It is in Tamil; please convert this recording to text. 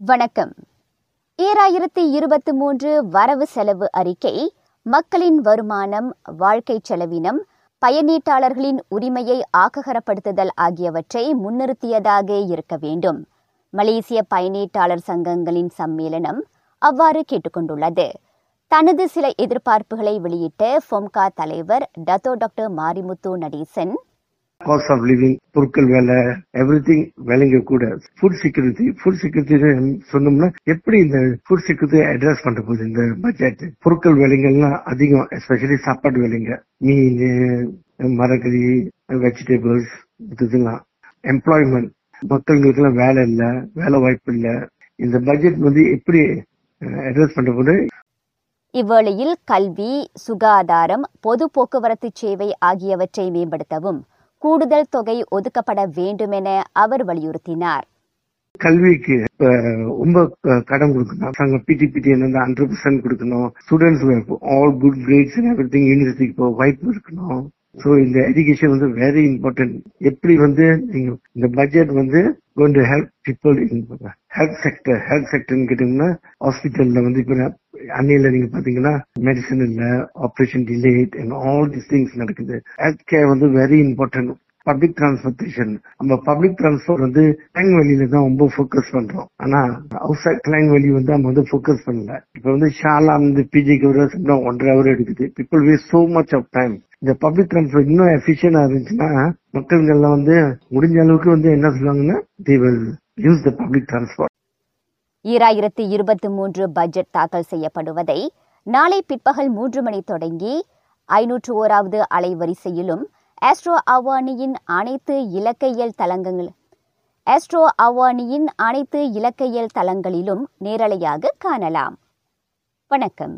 வணக்கம். ஈராயிரத்தி இருபத்தி மூன்று வரவு செலவு அறிக்கை மக்களின் வருமானம் வாழ்க்கை செலவினம் பயனீட்டாளர்களின் உரிமையை ஆக்ககரப்படுத்துதல் ஆகியவற்றை முன்னிறுத்தியதாக இருக்க வேண்டும். மலேசிய பயனீட்டாளர் சங்கங்களின் சம்மேளனம் அவ்வாறு கேட்டுக்கொண்டுள்ளது. தனது சில எதிர்பார்ப்புகளை வெளியிட்ட ஃபொம்கா தலைவர் Dato doctor Marimuthu Nadesan cost of living பொருட்கள் வேலை எவ்ரி திங் விலைங்க கூட. ஃபுட் செக்யூரிட்டி ஃபுட் செக்யூரிட்டி சொன்னோம்னா எப்படி இந்த ஃபுட் செக்யூரிட்டி அட்ரஸ் பண்ற போகுது இந்த பட்ஜெட் பொருட்கள் விலைங்கள்லாம் அதிகம் எஸ்பெஷலி சாப்பாடு விலைங்க. மீன் மரக்கறி வெஜிடபிள்ஸ் இதெல்லாம். எம்ப்ளாய்மெண்ட் மக்களுக்கு எல்லாம் வேலை இல்ல வேலை வாய்ப்பு இல்ல. இந்த பட்ஜெட் வந்து எப்படி அட்ரஸ் பண்ற போது? இவ்வேளையில் கல்வி சுகாதாரம் பொது போக்குவரத்து சேவை ஆகியவற்றை மேம்படுத்தவும் கூடுதல் தொகை ஒதுக்கப்பட வேண்டுமென அவர் வலியுறுத்தினார். கல்விக்கு இப்ப ரொம்ப கடன் கொடுக்கணும். பிடி பிடிபிடி என்ன ஹண்ட்ரட் பர்சன்ட் கொடுக்கணும். Students all good grades everything யூனிவர்சிட்டிக்கு போக வாய்ப்பு இருக்கணும். ஸோ இந்த எஜுகேஷன் வந்து வெரி இம்பார்ட்டன்ட் எப்படி வந்து நீங்க இந்த பட்ஜெட் வந்து going to help people in health sector health செக்டர்னு கேட்டீங்கன்னா ஹாஸ்பிட்டல்ல வந்து இப்ப அன்னையில நீங்க பாத்தீங்கன்னா மெடிசன் இல்ல operation delayed and all this things நடக்குது. ஹெல்த் கேர் வந்து வெரி இம்பார்ட்டன்ட் பப்ளிக் டிரான்ஸ்போர்டேஷன் நம்ம பப்ளிக் டிரான்ஸ்போர்ட் வந்து கிளைங் வெளியில தான் ரொம்ப ஃபோக்கஸ் பண்றோம். ஆனா அவுட் சைட் கிளைங் வெளி வந்து நம்ம வந்து ஃபோக்கஸ் பண்ணல. இப்ப வந்து ஷாலா வந்து பிஜிக்கு ஒரு ஒன்றரை ஹவர் எடுக்குது. People waste so much of time இந்த பப்ளிக் டிரான்ஸ்போர்ட் இன்னும் எஃபிஷியன்டா இருந்துச்சுன்னா மக்கள்கள்லாம் வந்து முடிஞ்ச அளவுக்கு வந்து என்ன சொல்லுவாங்கன்னா they will use the public transport ஈராயிரத்தி இருபத்தி மூன்று பட்ஜெட் தாக்கல் செய்யப்படுவதை நாளை பிற்பகல் மூன்று மணி தொடங்கி ஐநூற்று ஓராவது அலைவரிசையிலும் ஆஸ்ட்ரோ அவானியின் அனைத்து இலக்கையல் தளங்கள் ஆஸ்ட்ரோ அவானியின் அனைத்து இலக்கையல் தளங்களிலும் நேரலையாக காணலாம். வணக்கம்.